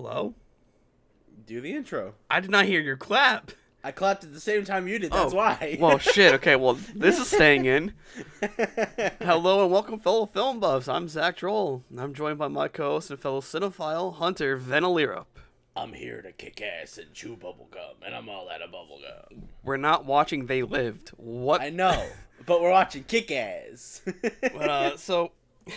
Hello? Do the intro. I did not hear your clap. I clapped at the same time you did. That's Oh, why. Well, shit. Okay, well, this is staying in. Hello and welcome, fellow film buffs. I'm Zach Droll. and I'm joined by my co-host and fellow cinephile, Hunter Venalirup. I'm here to kick ass and chew bubblegum, and I'm all out of bubblegum. We're not watching They Live. What? I know, but we're watching Kick Ass. But, uh, so,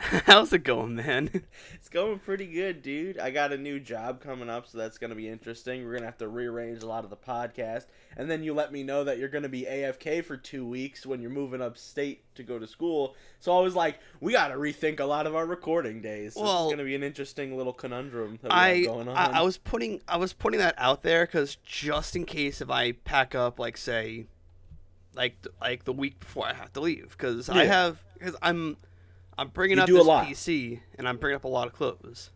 how's it going, man? it's going pretty good, dude. I got a new job coming up, so that's going to be interesting. We're going to have to rearrange a lot of the podcast. And then you let me know that you're going to be AFK for two weeks when you're moving upstate to go to school. So I was like, we got to rethink a lot of our recording days. So Well, is going to be an interesting little conundrum that we I, have going on. I I was putting I was putting that out there because just in case if I pack up like say like like the week before I have to leave because I have because I'm I'm bringing You up this. PC and I'm bringing up a lot of clothes.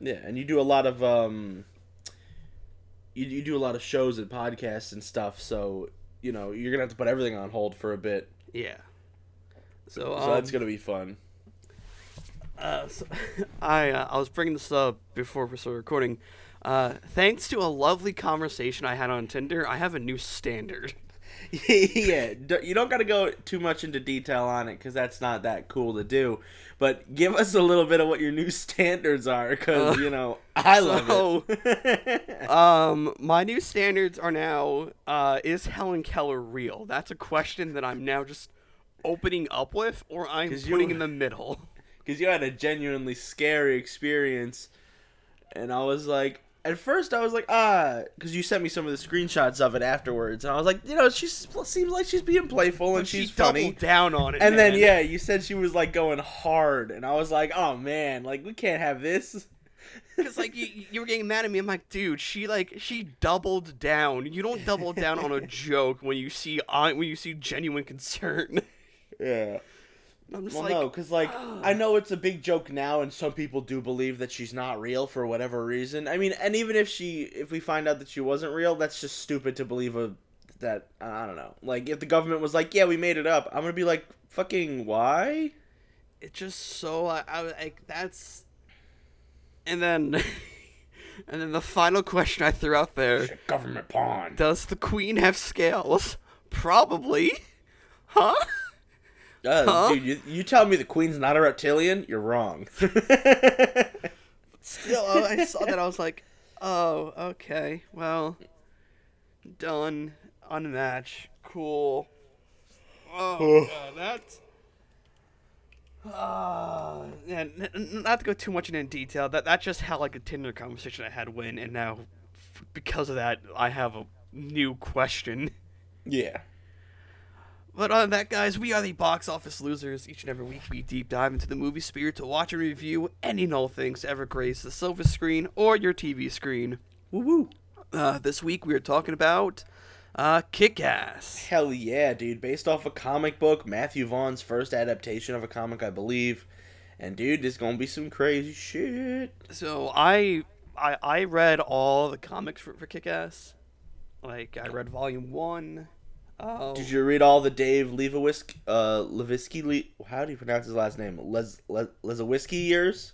Yeah, and you do a lot of um you, you do a lot of shows and podcasts and stuff, so you know, you're gonna have to put everything on hold for a bit. Yeah. So, So um, that's gonna be fun. uh, so I uh, I was bringing this up before we started recording. Uh, thanks to a lovely conversation I had on Tinder, I have a new standard. yeah, you don't gotta go too much into detail on it because that's not that cool to do. But give us a little bit of what your new standards are, because Uh, you know I love so- it. Um, my new standards are now: uh, Is Helen Keller real? That's a question that I'm now just opening up with, or I'm putting you- in the middle. because you had a genuinely scary experience, and I was like, at first I was like, ah, because you sent me some of the screenshots of it afterwards, and I was like, you know, she seems like she's being playful and she she's funny. doubled down on it, And then yeah, you said she was like going hard, and I was like, oh man, like we can't have this. Because like you, you were getting mad at me. I'm like, dude, she like she doubled down. You don't double down on a joke when you see on when you see genuine concern. Yeah. I'm just Well, like, no, because like I know it's a big joke now, and some people do believe that she's not real for whatever reason. I mean, and even if she, if we find out that she wasn't real, that's just stupid to believe a that I don't know. Like if the government was like, yeah, we made it up, I'm gonna be like, fucking why? it's just so I, I like that's, and then, and then the final question I threw out there: government pawn. Does the queen have scales? Probably. Huh? Uh, Huh? Dude, you, you tell me the queen's not a reptilian? You're wrong. Still, I I saw that. I was like, oh, okay. Well, done. Unmatch. Cool. Oh, God, that's. Uh, yeah, not to go too much into detail. That that's just how like a Tinder conversation I had went, and now f- because of that, I have a new question. yeah. But other than that, guys, we are the box office losers. Each and every week, we deep dive into the movie spirit to watch and review any and all things ever grace the silver screen or your TV screen. Woo woo. Uh, this week, we are talking about uh, Kick Ass. Hell yeah, dude. Based off a comic book, Matthew Vaughn's first adaptation of a comic, I believe. And dude, there's gonna be some crazy shit. So, I, I, I read all the comics for, for Kick Ass. Like, I read volume one. Oh, Did you read all the Dave Levisk, uh, Levisky? Le- how do you pronounce his last name? Les Les Lezawisky years.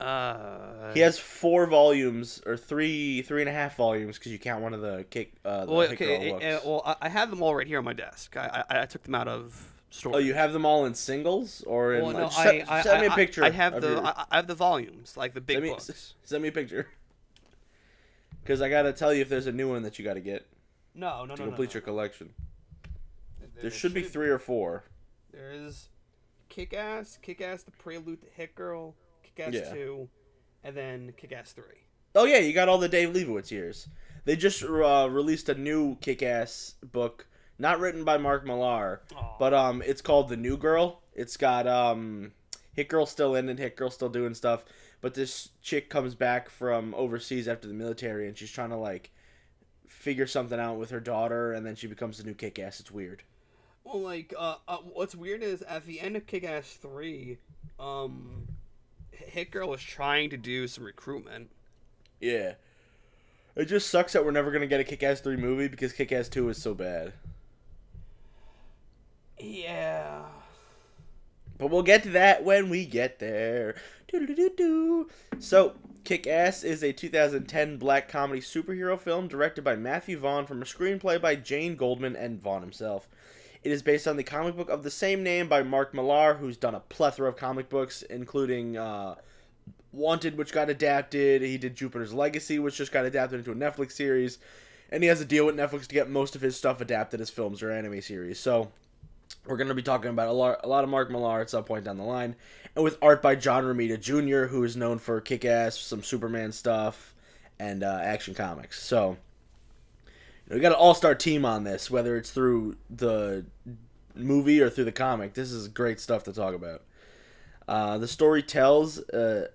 uh, He has four volumes or three, three and a half volumes because you count one of the kick. Uh, the well, okay, books. uh, uh, well, I, I have them all right here on my desk. I, I, I took them out of storage. oh, you have them all in singles or in? Well, like, no, just send, I, I, send me a I- picture. I have the your- I, I have the volumes, like the big send me, books. send me a picture. Because I gotta tell you if there's a new one that you gotta get No, no, to no, no. complete no. your collection. There, There should be three or four. There is Kick Ass, Kick Ass, the Prelude to Hit Girl, Kick Ass Yeah. Two, and then Kick Ass Three. Oh yeah, you got all the Dave Leibowitz years. They just uh, released a new kick-ass book, not written by Mark Millar, Aw. but um, it's called The New Girl. It's got um, Hit Girl still in it, Hit Girl still doing stuff, but this chick comes back from overseas after the military, and she's trying to like figure something out with her daughter, and then she becomes the new kick-ass. It's weird. Well, like, uh, uh, what's weird is at the end of Kick Ass Three, um, Hit Girl was trying to do some recruitment. Yeah. It just sucks that we're never gonna get a Kick-Ass three movie because Kick-Ass two is so bad. Yeah. But we'll get to that when we get there. So, Kick Ass is a 2010 black comedy superhero film directed by Matthew Vaughn from a screenplay by Jane Goldman and Vaughn himself. It is based on the comic book of the same name by Mark Millar, who's done a plethora of comic books, including uh, Wanted, which got adapted. He did Jupiter's Legacy, which just got adapted into a Netflix series. And he has a deal with Netflix to get most of his stuff adapted as films or anime series. So, we're going to be talking about a lot, a lot of Mark Millar at some point down the line. And with art by John Romita Jr., who is known for Kick Ass, some Superman stuff, and uh, Action Comics. So, we got an all star team on this, whether it's through the movie or through the comic. This is great stuff to talk about. Uh, the story tells uh,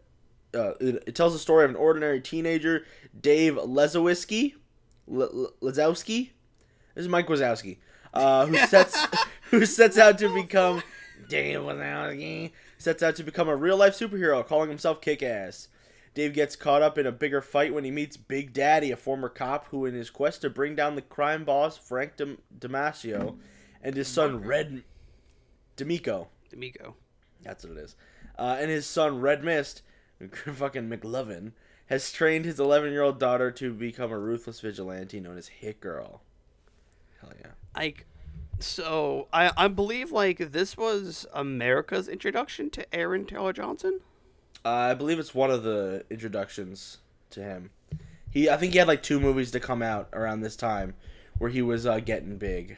uh, it, it, tells the story of an ordinary teenager, Dave Lezowiski, Le- Lezowski. This is Mike Wazowski, uh, who sets who sets out to become Dave Wazowski sets out to become a real life superhero, calling himself Kick Ass. Dave gets caught up in a bigger fight when he meets Big Daddy, a former cop who, in his quest to bring down the crime boss Frank Damasio, and his son Red D'Amico. D'Amico. That's what it is. Uh, and his son Red Mist, fucking McLovin, has trained his 11 year old daughter to become a ruthless vigilante known as Hit Girl. Hell yeah. Like, so I I believe like this was America's introduction to Aaron Taylor Johnson. Uh, I believe it's one of the introductions to him. He, I think he had like two movies to come out around this time, where he was uh, getting big.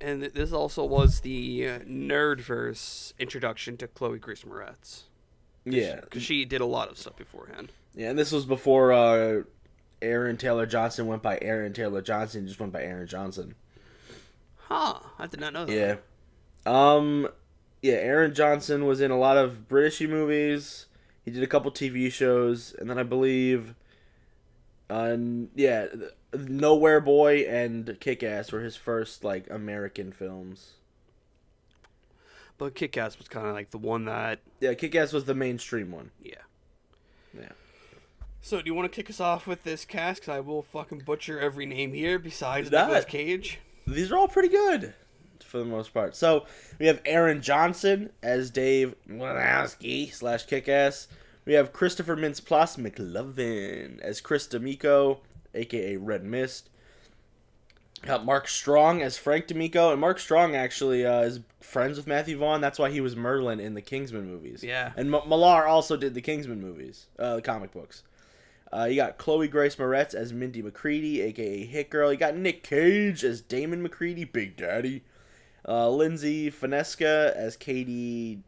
And this also was the uh, Nerdverse introduction to Chloe Grace Moretz. Yeah, because she did a lot of stuff beforehand. Yeah, and this was before uh, Aaron Taylor Johnson went by Aaron Taylor Johnson, just went by Aaron Johnson. Huh, I did not know that. Yeah. Um, yeah, Aaron Johnson was in a lot of Britishy movies. He did a couple TV shows, and then I believe, uh, yeah, Nowhere Boy and Kick Ass were his first like American films. But Kick Ass was kind of like the one that. Yeah, Kick Ass was the mainstream one. Yeah. Yeah. So, do you want to kick us off with this cast? Because I will fucking butcher every name here besides Nicolas Cage. These are all pretty good for the most part. So we have Aaron Johnson as Dave Wazowski slash Kickass. We have Christopher Mintz Plasse McLovin as Chris D'Amico, aka Red Mist. Got Mark Strong as Frank D'Amico, and Mark Strong actually uh, is friends with Matthew Vaughn. That's why he was Merlin in the Kingsman movies. Yeah. And M- Millar also did the Kingsman movies, uh, the comic books. Uh, you got Chloe Grace Moretz as Mindy McCready, aka Hit Girl. You got Nick Cage as Damon McCready, Big Daddy. Uh, Lindsay Fonseca as Katie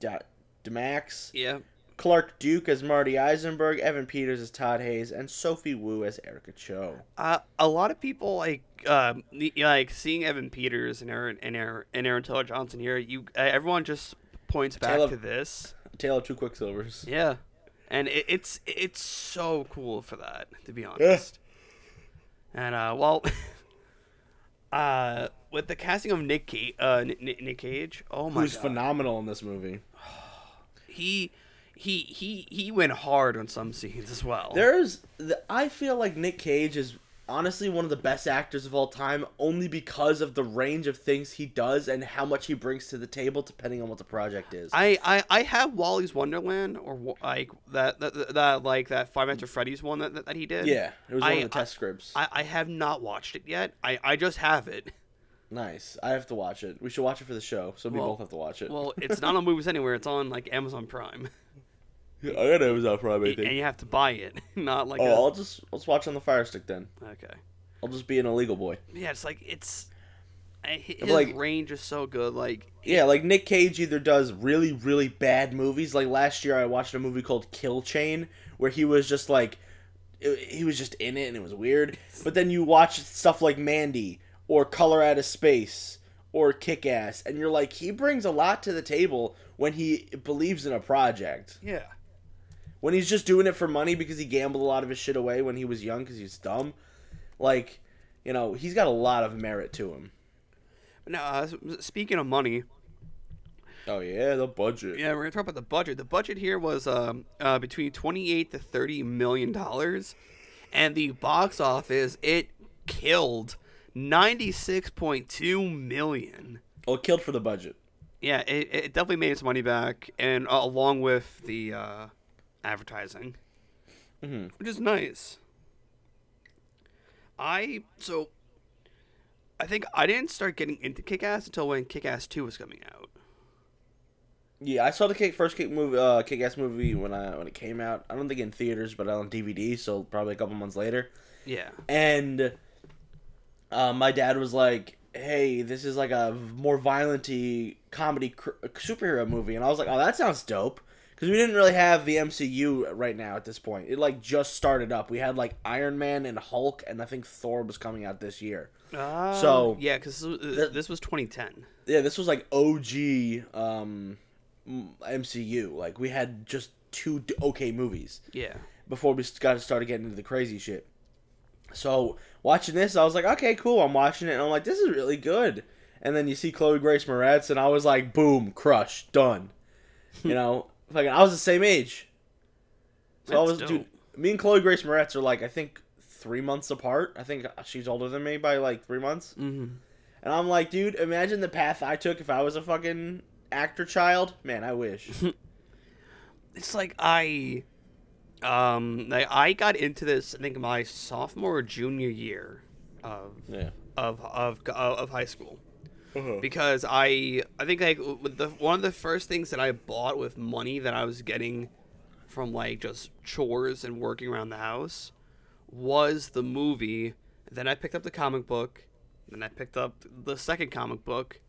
da- Demax. Yeah. Clark Duke as Marty Eisenberg. Evan Peters as Todd Hayes. And Sophie Wu as Erica Cho. Uh, a lot of people like uh, like seeing Evan Peters and Aaron and Aaron, and Aaron Taylor Johnson here. You uh, everyone just points back Taylor- to this. Tale of Two Quicksilvers. Yeah, and it, it's it's so cool for that to be honest. And uh, well, uh, with the casting of Nick Cage, uh, Nick, Nick Cage, oh my Who's god, phenomenal in this movie. he he he he went hard on some scenes as well. There's, the, I feel like Nick Cage is honestly one of the best actors of all time, only because of the range of things he does and how much he brings to the table, depending on what the project is. I, I, I have Willy's Wonderland or like that that, that, like that Five Nights at Freddy's one that, that, that he did. yeah, it was one I- of the test scripts. I, I have not watched it yet. I, I just have it. nice. I have to watch it. We should watch it for the show, so we Well- both have to watch it. Well, it's not on movies anywhere. It's on like Amazon Prime, I got Amazon Prime, I and you have to buy it, not like Oh, a, I'll just let's watch on the Fire Stick then. okay. I'll just be an illegal boy. Yeah, it's like it's his like- range is so good. Like Yeah, like Nick Cage either does really, really bad movies. Like last year, I watched a movie called Kill Chain, where he was just like, it- he was just in it and it was weird. But then you watch stuff like Mandy or Color Out of Space or Kick Ass, and you're like, he brings a lot to the table when he believes in a project. yeah, When he's just doing it for money because he gambled a lot of his shit away when he was young because he's dumb. Like, you know, he's got a lot of merit to him. now uh, speaking of money, Oh yeah, the budget. yeah, we're gonna talk about the budget. The budget here was um uh between twenty eight to thirty million dollars, and the box office it killed ninety six point two million. Well, killed for the budget. yeah, it, it definitely made its money back, and uh, along with the uh, advertising, hmm which is nice. I so I think I didn't start getting into Kick-Ass until when Kick-Ass Two was coming out. Yeah, I saw the kick first kick movie, uh, kick ass movie when I when it came out. I don't think in theaters, but on DVD. So probably a couple months later. Yeah, And uh, my dad was like, "Hey, this is like a more violent comedy cr- superhero movie," and I was like, "Oh, that sounds dope." Because we didn't really have the MCU right now at this point. It like just started up. We had like Iron Man and Hulk, and I think Thor was coming out this year. uh, So- yeah, because this, was- this was 2010. Yeah, this was like OG um, MCU. Like we had just two okay movies Yeah, before we got started getting into the crazy shit. So watching this, I was like, okay, cool. I'm watching it, and I'm like, this is really good. And then you see Chloe Grace Moretz, and I was like, boom, crush, done. you know, like I was the same age. So I was, dope. dude. Me and Chloe Grace Moretz are like, I think three months apart. I think she's older than me by like three months. hmm And I'm like, dude, imagine the path I took if I was a fucking actor child. Man, I wish. it's like I, um, like I got into this. I think my sophomore or junior year of yeah. of of of high school. Uh-huh. because I I think like the one of the first things that I bought with money that I was getting from like just chores and working around the house was the movie. Then I picked up the comic book. Then I picked up the second comic book.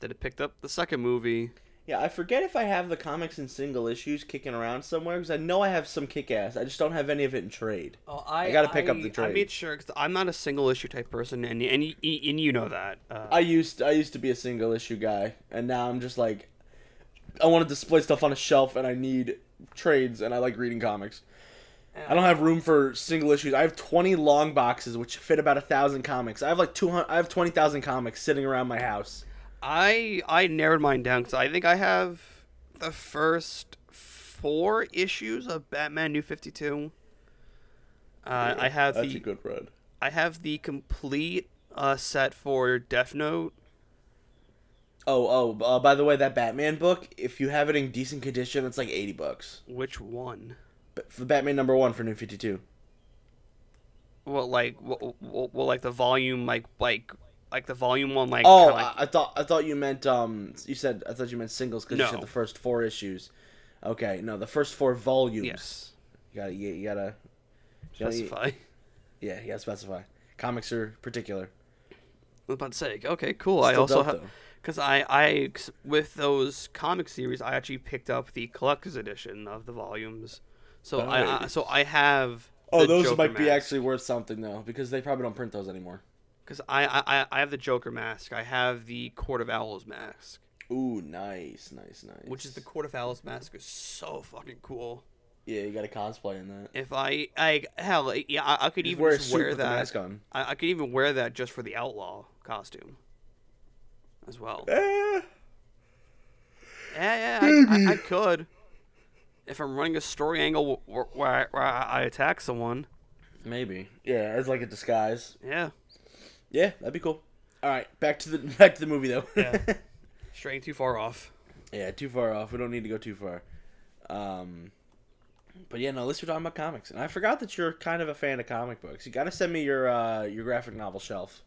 Then I picked up the second movie. Yeah, I forget if I have the comics in single issues kicking around somewhere because I know I have some kick ass. I just don't have any of it in trade. Oh, I got to pick up the trade. I made sure because I'm not a single issue type person, and and and you know that. Uh, I used I used to be a single issue guy, and now I'm just like, I want to display stuff on a shelf, and I need trades, and I like reading comics. I don't have room for single issues. I have 20 long boxes, which fit about a thousand comics. I have like 200. I have 20,000 comics sitting around my house. I I narrowed mine down because I think I have the first four issues of Batman New Fifty Two. Uh, I have That's the a good run. I have the complete uh, set for Death Note. Oh, oh, uh, by the way, that Batman book, if you have it in decent condition, it's like 80 bucks. Which one? But for Batman number one for New 52. Well, like well, well, well, like the volume, like like like the volume one, like Oh, kinda like- I, thought I thought you meant um. You said I thought you meant singles because you No. said the first four issues. Okay, no, the first four volumes. yes, You gotta, you, you gotta, you gotta- specify. yeah, you gotta specify. Comics are particular. I was about to say, okay, cool. I also have because I I with those comic series, I actually picked up the collector's edition of the volumes. So I, I so I have. Oh, those Joker might be actually worth something though, because they probably don't print those anymore. Because I, I I have the Joker mask. I have the Court of Owls mask, Ooh, nice, nice, nice. which is the Court of Owls mask is so fucking cool. yeah, you got to cosplay in that. If I I hell yeah, I, I could Just even wear just wear that. mask on. I, I could even wear that just for the outlaw costume, as well. Eh, Yeah, yeah, I, I, I could. If I'm running a story angle where, where, I, where I attack someone, maybe. Yeah, as like a disguise. yeah, Yeah, that'd be cool. All right, back to the back to the movie though. Yeah. straying too far off. Yeah, too far off. We don't need to go too far. Um, but yeah, no, at least we're talking about comics. And I forgot that you're kind of a fan of comic books. You got to send me your uh, your graphic novel shelf.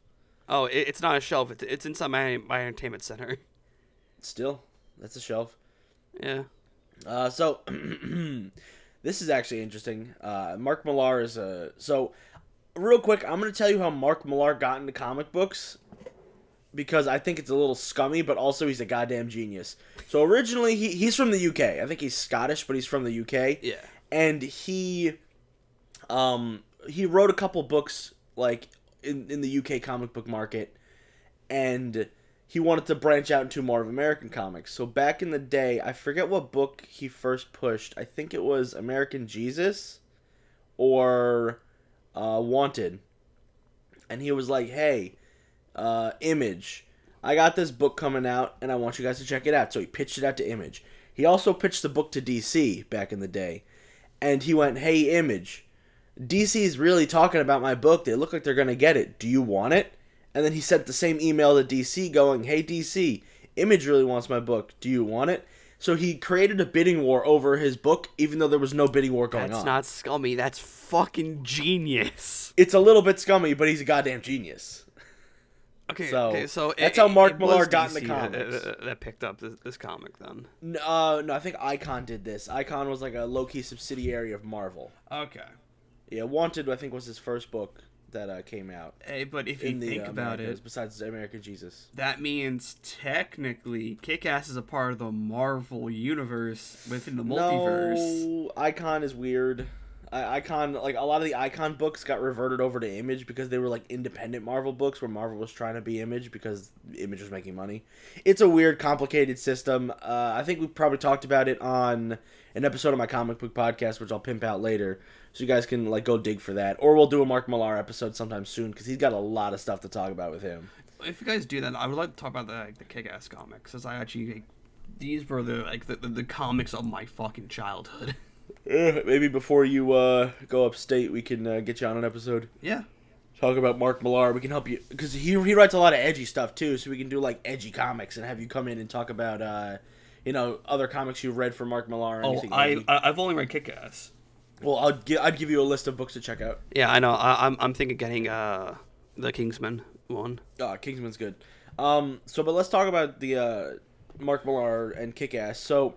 Oh, it, it's not a shelf. It's, it's inside my my entertainment center. Still, that's a shelf. Yeah. Uh, so this is actually interesting. Uh, Mark Millar is a so. Real quick, I'm gonna tell you how Mark Millar got into comic books because I think it's a little scummy, but also he's a goddamn genius. So originally, he, he's from the UK. I think he's Scottish, but he's from the UK. Yeah. and he um he wrote a couple books like in, in the UK comic book market and he wanted to branch out into more of American comics. So back in the day, I forget what book he first pushed. I think it was American Jesus or uh, Wanted. And he was like, "Hey, uh, Image, I got this book coming out, and I want you guys to check it out." So he pitched it out to Image. He also pitched the book to DC back in the day, and he went, "Hey, Image, DC's really talking about my book. They look like they're gonna get it. Do you want it?" And then he sent the same email to DC, going, "Hey, DC, Image really wants my book. Do you want it? So he created a bidding war over his book, even though there was no bidding war going That's on. That's not scummy. That's fucking genius. It's a little bit scummy, but he's a goddamn genius. Okay, So, okay, so that's it- how Mark Millar got in the that- comics. that, that picked up this, this comic then. N- Uh, no, I think Icon did this. Icon was like a low key subsidiary of Marvel. Okay. Yeah, Wanted, I think, was his first book that uh, came out. Hey, but if you the think uh, about Americas, it, besides American Jesus. that means technically Kick-Ass is a part of the Marvel universe within the multiverse. No, Icon is weird. Icon, like a lot of the Icon books, got reverted over to Image because they were like independent Marvel books, where Marvel was trying to be Image because Image was making money. It's a weird, complicated system. Uh, I think we probably talked about it on an episode of my comic book podcast, which I'll pimp out later, so you guys can like go dig for that, or we'll do a Mark Millar episode sometime soon because he's got a lot of stuff to talk about with him. If you guys do that, I would like to talk about the like, the Kick-Ass comics, because I actually like, these were the like the, the, the comics of my fucking childhood. Eh, maybe before you uh, go upstate, we can uh, get you on an episode. yeah. talk about Mark Millar. We can help you because he he writes a lot of edgy stuff too. So we can do like edgy comics and have you come in and talk about uh, you know other comics you've read from Mark Millar. Or Oh, anything I. I I've only read Kick-Ass. well, I'll gi- I'd give you a list of books to check out. Yeah, I know. I, I'm I'm thinking getting uh the Kingsman one. Uh, Kingsman's good. Um, so but let's talk about the uh, Mark Millar and Kick Ass. So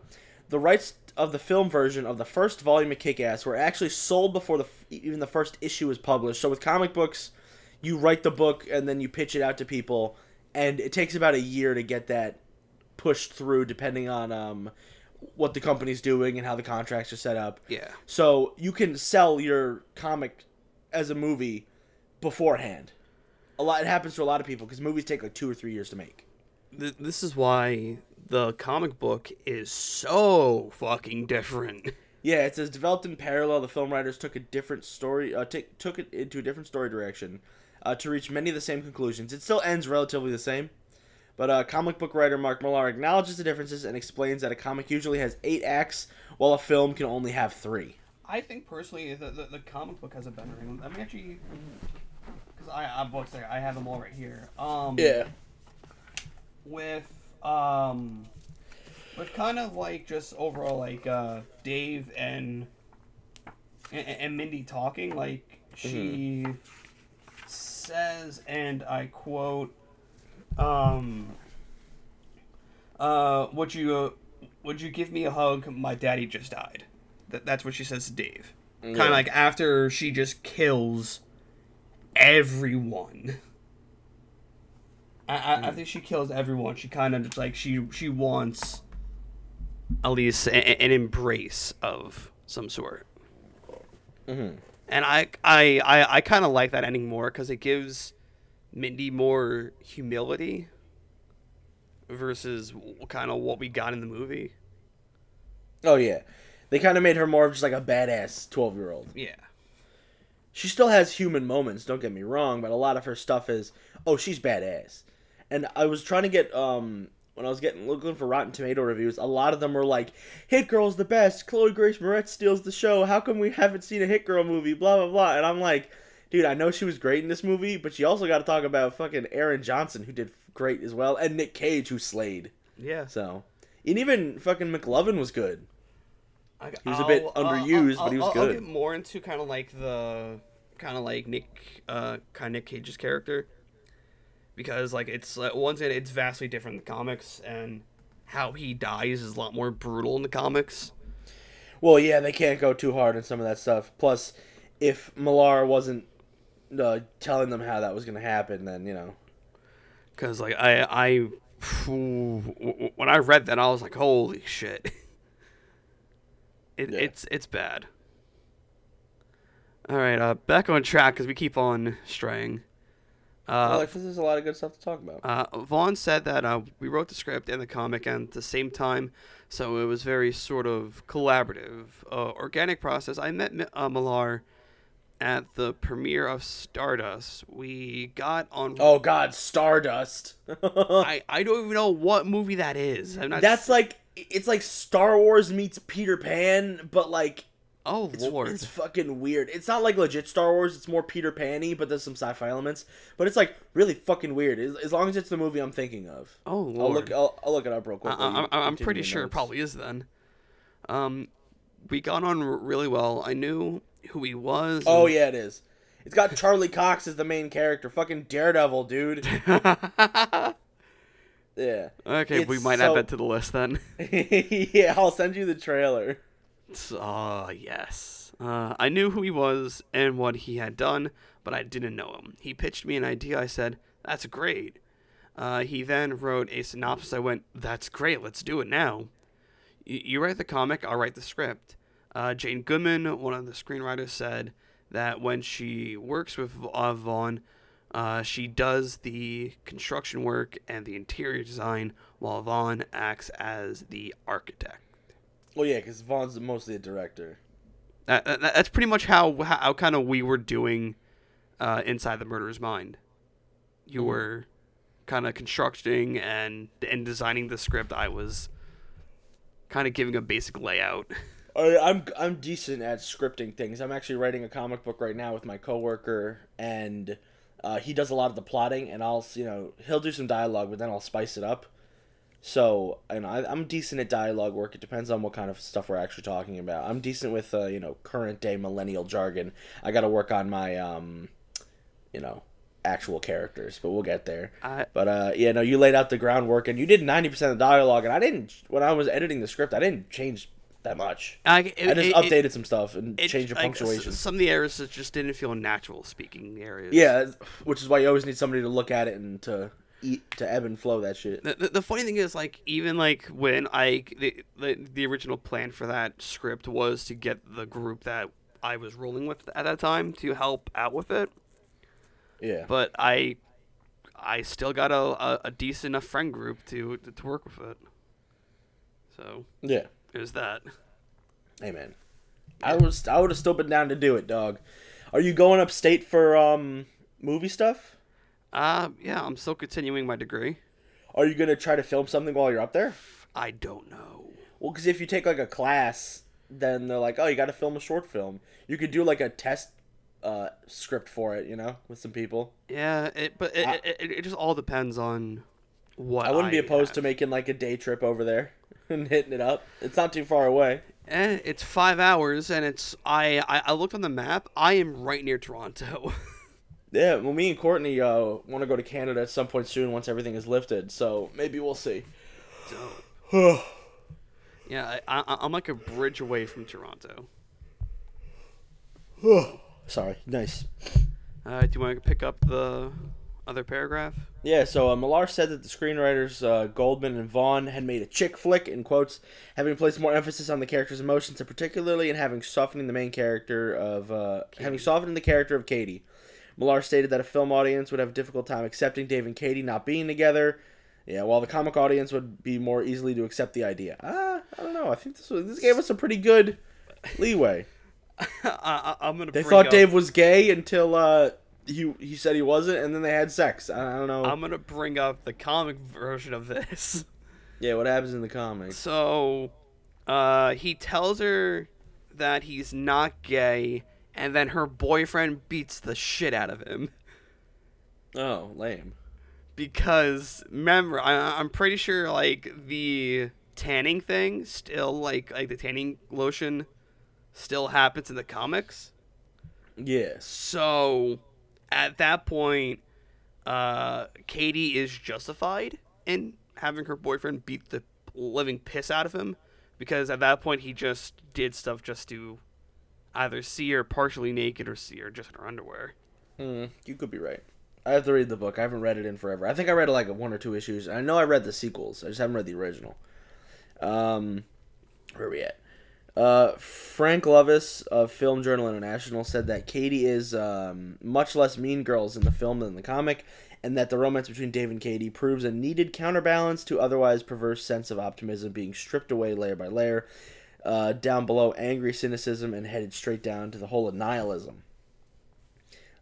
the rights of the film version of the first volume of Kick Ass were actually sold before the even the first issue was published. So with comic books, you write the book and then you pitch it out to people, and it takes about a year to get that pushed through, depending on um, what the company's doing and how the contracts are set up. Yeah. So you can sell your comic as a movie beforehand. A lot. It happens to a lot of people because movies take like two or three years to make. This is why the comic book is so fucking different. Yeah, it says developed in parallel. The film writers took a different story, uh, take, took it into a different story direction, uh, to reach many of the same conclusions. It still ends relatively the same, but uh, comic book writer Mark Millar acknowledges the differences and explains that a comic usually has eight acts, while a film can only have three. I think personally the, the, the comic book has a better ring. Let me actually, because I I books there. I have them all right here. Um. yeah. With um, but kind of like just overall like uh Dave and and, and Mindy talking like she says and I quote um uh would you uh, would you give me a hug? My daddy just died. That, that's what she says to Dave. Kind of like after she just kills everyone I, I, I think she kills everyone she kind of just like she she wants at least a, an embrace of some sort Mm-hmm. and I I I, I kind of like that ending more because it gives Mindy more humility versus kind of what we got in the movie. Oh yeah, they kind of made her more of just like a badass twelve year old. Yeah, She still has human moments. Don't get me wrong, but a lot of her stuff is oh she's badass. And I was trying to get um when I was getting looking for Rotten Tomato reviews, a lot of them were like, "Hit Girl's the best. Chloe Grace Moretz steals the show. How come we haven't seen a Hit Girl movie?" Blah blah blah. And I'm like, dude, I know she was great in this movie, but you also got to talk about fucking Aaron Johnson who did great as well, and Nick Cage who slayed. yeah. So, and even fucking McLovin was good. I, He was a bit underused, but he was I'll, good. I'll get more into kind of like the kind of like Nick, uh, kind of Nick Cage's character, because like it's uh, once again it's vastly different in the comics, and how he dies is a lot more brutal in the comics. Well, yeah, they can't go too hard on some of that stuff. Plus, if Millar wasn't uh, telling them how that was going to happen, then you know. Because like I I when I read that I was like holy shit. It, Yeah. It's it's bad. All right, uh, back on track because we keep on straying. Uh, like, there's a lot of good stuff to talk about. Uh, Vaughn said that uh, we wrote the script and the comic at the same time, so it was very sort of collaborative, uh, organic process. I met uh, Millar at the premiere of Stardust. We got on. Oh God, Stardust. I, I don't even know what movie that is. I'm not That's like it's like Star Wars meets Peter Pan, but like Oh It's, lord. it's fucking weird. It's not like legit Star Wars. It's more Peter Panny, but there's some sci-fi elements. But it's like really fucking weird. As, as long as it's the movie I'm thinking of. oh lord. I'll look. I'll, I'll look it up real quick. I, I'm pretty sure it probably is then. Um, we got on really well. I knew who he was. Oh and- yeah, it is. It's got Charlie Cox as the main character. Fucking Daredevil, dude. Yeah. okay, we might so- add that to the list then. yeah, I'll send you the trailer. Ah, yes. Uh, I knew who he was and what he had done, but I didn't know him. He pitched me an idea. I said, "That's great." Uh, he then wrote a synopsis. I went, "That's great. Let's do it now." Y- you write the comic. I'll write the script. Uh, Jane Goldman, one of the screenwriters, said that when she works with uh, Vaughn, uh, she does the construction work and the interior design, while Vaughn acts as the architect. Well, yeah, because Vaughn's mostly a director. That, that's pretty much how how kind of we were doing uh, inside the murderer's mind. You Mhm. were kind of constructing and and designing the script. I was kind of giving a basic layout. I'm I'm decent at scripting things. I'm actually writing a comic book right now with my coworker, and uh, he does a lot of the plotting, and I'll you know he'll do some dialogue, but then I'll spice it up. So, and I, I'm decent at dialogue work. It depends on what kind of stuff we're actually talking about. I'm decent with uh, you know current day millennial jargon. I got to work on my um, you know, actual characters, but we'll get there. I, But uh, yeah, no, you laid out the groundwork, and you did ninety percent of the dialogue, and I didn't. When I was editing the script, I didn't change that much. I, it, I just updated some stuff and it- changed the punctuation. some of the areas that just didn't feel natural speaking areas. yeah, which is why you always need somebody to look at it and to eat to ebb and flow that shit. The, the, the funny thing is, like, even like when I the, the the original plan for that script was to get the group that I was rolling with at that time to help out with it. Yeah, but I I still got a, a, a decent enough friend group to, to to work with it. So yeah. there's that. Hey man, I was I would have still been down to do it, dog. Are you going upstate for um movie stuff? Uh yeah, I'm still continuing my degree. Are you gonna try to film something while you're up there? I don't know. Well, because if you take like a class, then they're like, oh, you got to film a short film. You could do like a test uh, script for it, you know, with some people. Yeah, it but it, I- it, it, just all depends on what I wouldn't be opposed have. to making like a day trip over there and hitting it up. It's not too far away. Eh, it's five hours, and it's I, I I looked on the map. I am right near Toronto. Yeah, well, me and Courtney uh, want to go to Canada at some point soon once everything is lifted. So maybe we'll see. so yeah, I, I I'm like a bridge away from Toronto. Sorry. Nice. Uh, do you want to pick up the other paragraph? Yeah, so uh, Millar said that the screenwriters uh, Goldman and Vaughn had made a chick flick, in quotes, having placed more emphasis on the character's emotions, and particularly in having softening the main character of uh, having softened the character of Katie. Millar stated that a film audience would have a difficult time accepting Dave and Katie not being together. Yeah, while the comic audience would be more easily to accept the idea. Ah, I don't know. I think this was, this gave us a pretty good leeway. I, I, I'm gonna. They thought up, Dave was gay until uh, he he said he wasn't, and then they had sex. I don't know. I'm gonna bring up the comic version of this. yeah, what happens in the comics? So, uh, he tells her that he's not gay, and then her boyfriend beats the shit out of him Oh, lame. because remember, I, I'm pretty sure like the tanning thing still like like the tanning lotion still happens in the comics. Yeah. So at that point, uh, Katie is justified in having her boyfriend beat the living piss out of him because at that point he just did stuff just to either see her partially naked or see her just in her underwear. Hmm, you could be right. I have to read the book. I haven't read it in forever. I think I read like one or two issues. I know I read the sequels. I just haven't read the original. Um, where are we at? Uh, Frank Lovece of Film Journal International said that Katie is um, much less Mean Girls in the film than the comic, and that the romance between Dave and Katie proves a needed counterbalance to otherwise perverse sense of optimism being stripped away layer by layer. Uh, down below, angry cynicism and headed straight down to the hole of nihilism.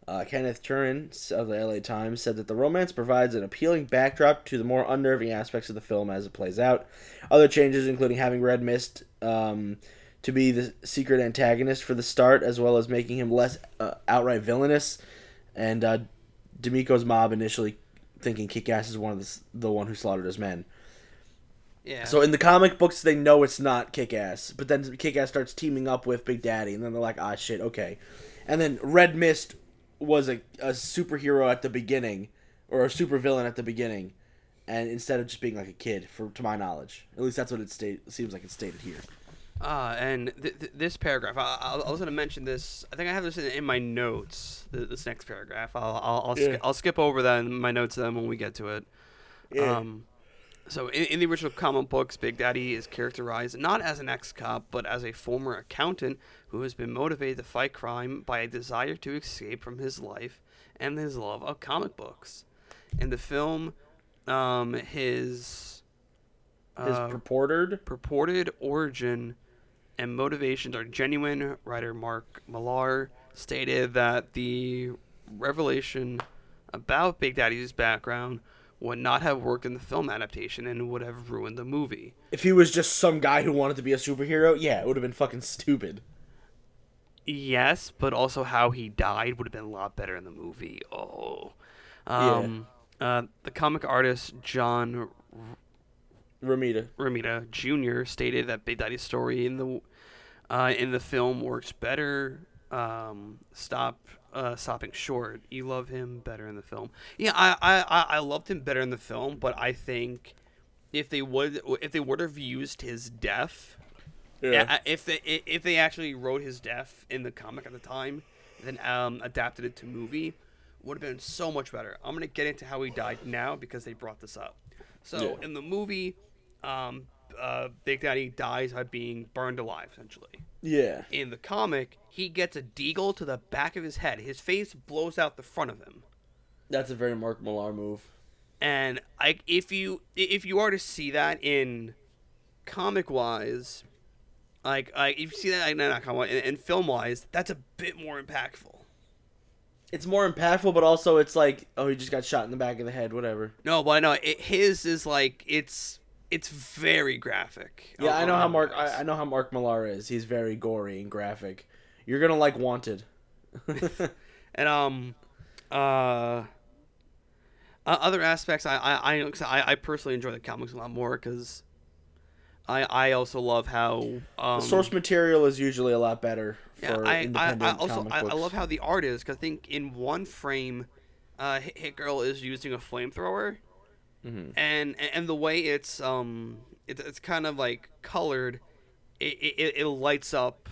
Uh, Kenneth Turan of the LA Times said that the romance provides an appealing backdrop to the more unnerving aspects of the film as it plays out. Other changes, including having Red Mist um, to be the secret antagonist for the start, as well as making him less uh, outright villainous. And uh, D'Amico's mob initially thinking Kick-Ass is one of the, the one who slaughtered his men. Yeah. So in the comic books, they know it's not Kick-Ass, but then Kick-Ass starts teaming up with Big Daddy, and then they're like, ah, shit, okay. And then Red Mist was a, a superhero at the beginning, or a supervillain at the beginning, and instead of just being like a kid, for to my knowledge, at least that's what it state seems like it's stated here. Uh, and th- th- this paragraph, I, I, I was going to mention this. I think I have this in, in my notes. th- This next paragraph, I'll I'll I'll, Yeah. sk- I'll skip over that in my notes then when we get to it. Yeah. Um, so in, in the original comic books, Big Daddy is characterized not as an ex-cop, but as a former accountant who has been motivated to fight crime by a desire to escape from his life and his love of comic books. In the film, um, his His uh, purported, purported origin and motivations are genuine. Writer Mark Millar stated that the revelation about Big Daddy's background would not have worked in the film adaptation and would have ruined the movie. if he was just some guy who wanted to be a superhero, yeah, it would have been fucking stupid. Yes, but also how he died would have been a lot better in the movie. Oh. Um, uh, the comic artist John Romita. Romita Jr. stated that Big Daddy's story in the uh, in the film works better. Um, stop uh, stopping short. You love him better in the film. Yeah, I, I, I- loved him better in the film, but I think if they would if they would have used his death, yeah. if they if they actually wrote his death in the comic at the time, then um, adapted it to movie, would have been so much better. I'm gonna get into how he died now because they brought this up. So Yeah. in the movie, um, uh, Big Daddy dies by being burned alive, essentially. Yeah. In the comic, he gets a deagle to the back of his head. His face blows out the front of him. That's a very Mark Millar move. And I, if you if you are to see that in comic wise, like like if you see that no, not comic in, in film wise, that's a bit more impactful. It's more impactful, but also it's like, oh, he just got shot in the back of the head, whatever. No, but no, it, his is like it's it's very graphic. Yeah, I know how Mark. I, I know how Mark Millar is. He's very gory and graphic. You're gonna like Wanted. and um, uh, uh, other aspects I I I, I personally enjoy the comics a lot more because. I, I also love how um, the source material is usually a lot better for Yeah, I, I, I also I. I love how the art is because I think in one frame, uh, Hit Girl is using a flamethrower, Mhm. and and the way it's um it, it's kind of like colored, it, it, it lights up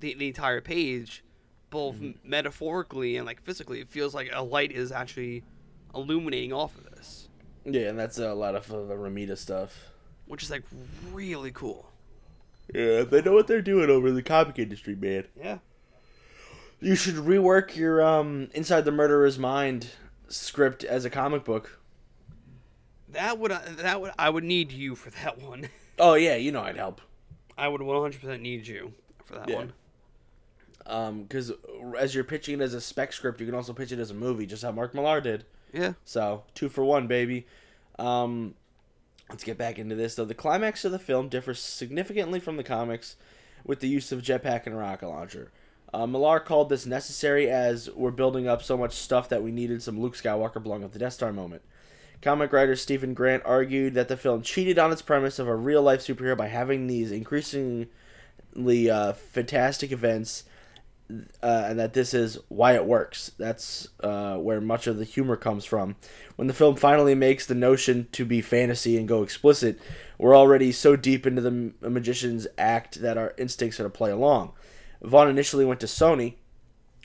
the, the entire page, both Mm-hmm. metaphorically and like physically. It feels like a light is actually illuminating off of this, Yeah, and that's a lot of uh, the Romita stuff. which is like really cool. Yeah, they know what they're doing over in the comic industry, man. Yeah. You should rework your um Inside the Murderer's Mind script as a comic book. That would uh, that would I would need you for that one. Oh yeah, you know I'd help. I would 100% need you for that Yeah. one. Um, because as you're pitching it as a spec script, you can also pitch it as a movie, just how Mark Millar did. Yeah. So two for one, baby. Um, let's get back into this though. The climax of the film differs significantly from the comics, with the use of jetpack and rocket launcher. Uh, Millar called this necessary as we're building up so much stuff that we needed some Luke Skywalker blowing up the Death Star moment. Comic writer Steven Grant argued that the film cheated on its premise of a real life superhero by having these increasingly uh, fantastic events uh, and that this is why it works. That's uh, where much of the humor comes from. When the film finally makes the notion to be fantasy and go explicit, we're already so deep into the magician's act that our instincts are to play along. Vaughn initially went to Sony,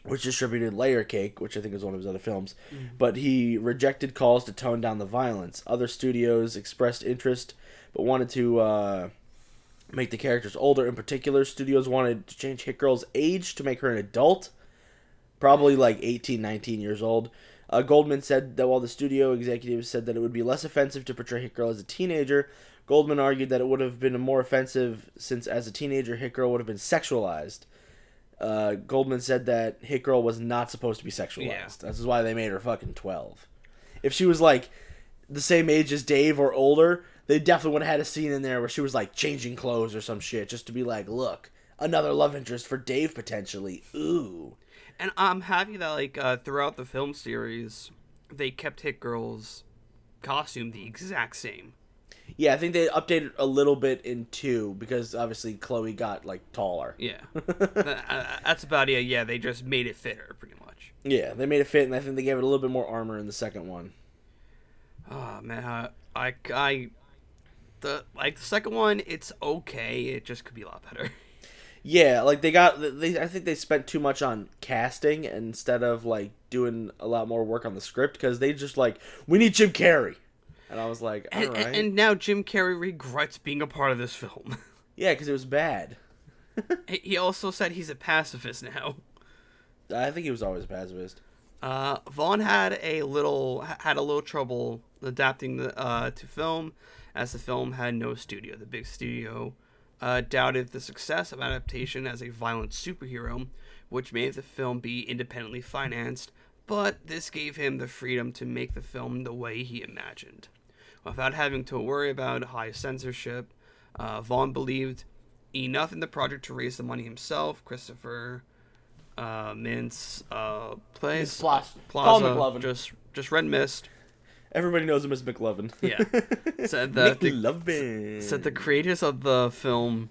which distributed Layer Cake, which I think is one of his other films, but he rejected calls to tone down the violence. Other studios expressed interest, but wanted to. Uh, make the characters older. In particular, studios wanted to change Hit Girl's age to make her an adult, probably like 18, 19 years old. Uh, Goldman said that while the studio executives said that it would be less offensive to portray Hit Girl as a teenager, Goldman argued that it would have been more offensive since as a teenager, Hit Girl would have been sexualized. Uh, Goldman said that Hit Girl was not supposed to be sexualized. Yeah. This is why they made her fucking 12. If she was like the same age as Dave or older, they definitely would have had a scene in there where she was like changing clothes or some shit, just to be like, look, another love interest for Dave potentially. Ooh. And I'm happy that like uh, throughout the film series, they kept Hit Girl's costume the exact same. Yeah, I think they updated a little bit in two because obviously Chloe got like taller. Yeah, uh, that's about it. Yeah, they just made it fit her pretty much. Yeah, they made it fit, and I think they gave it a little bit more armor in the second one. Oh man, I, I, I the like the second one, it's okay. It just could be a lot better. Yeah, like they got they. I think they spent too much on casting instead of like doing a lot more work on the script because they just like we need Jim Carrey, and I was like, all And, right, and, now Jim Carrey regrets being a part of this film. yeah, because it was bad. He- he also said he's a pacifist now. I think he was always a pacifist. Uh, Vaughn had a little had a little trouble adapting the uh, to film, as the film had no studio. The big studio uh, doubted the success of adaptation as a violent superhero, which made the film be independently financed. But this gave him the freedom to make the film the way he imagined, without having to worry about high censorship. Uh, Vaughn believed enough in the project to raise the money himself. Christopher uh, Mintz uh, place Mintz Plas- Plaza McLovin. just just Red Mist Everybody knows him as McLovin. Yeah. said that the, said the creators of the film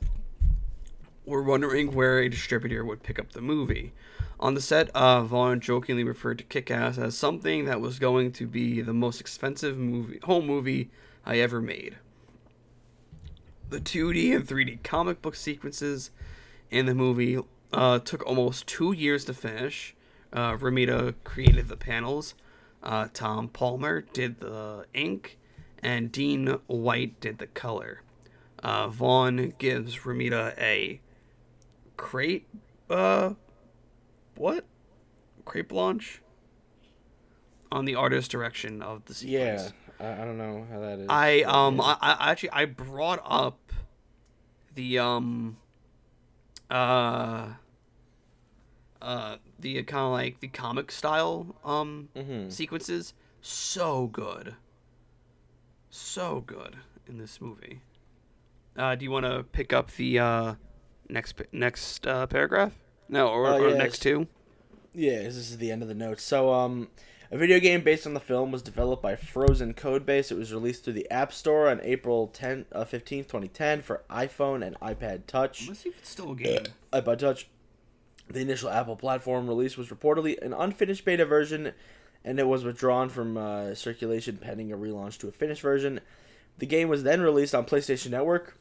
were wondering where a distributor would pick up the movie. On the set, uh, Vaughn jokingly referred to Kick-Ass as something that was going to be the most expensive movie home movie I ever made. The 2D and 3D comic book sequences in the movie uh, took almost two years to finish. Uh, Romita created the panels. Uh, Tom Palmer did the ink, and Dean White did the color. Uh, Vaughn gives Romita a crate. Uh, what? Crate blanche on the artist direction of the sequence. yeah, I, I don't know how that is. I um I, I actually I brought up the um uh uh the kind of like the comic style um Mhm. sequences so good so good in this movie uh do you want to pick up the uh next next uh paragraph no or, Uh, or yes. next two Yeah, this is the end of the notes. So, um, a video game based on the film was developed by Frozen Codebase. It was released through the App Store on April 10, uh, 15th, 2010 for iPhone and iPad Touch. let's see if it's still a game iPod Touch. The initial Apple platform release was reportedly an unfinished beta version, and it was withdrawn from uh, circulation pending a relaunch to a finished version. The game was then released on PlayStation Network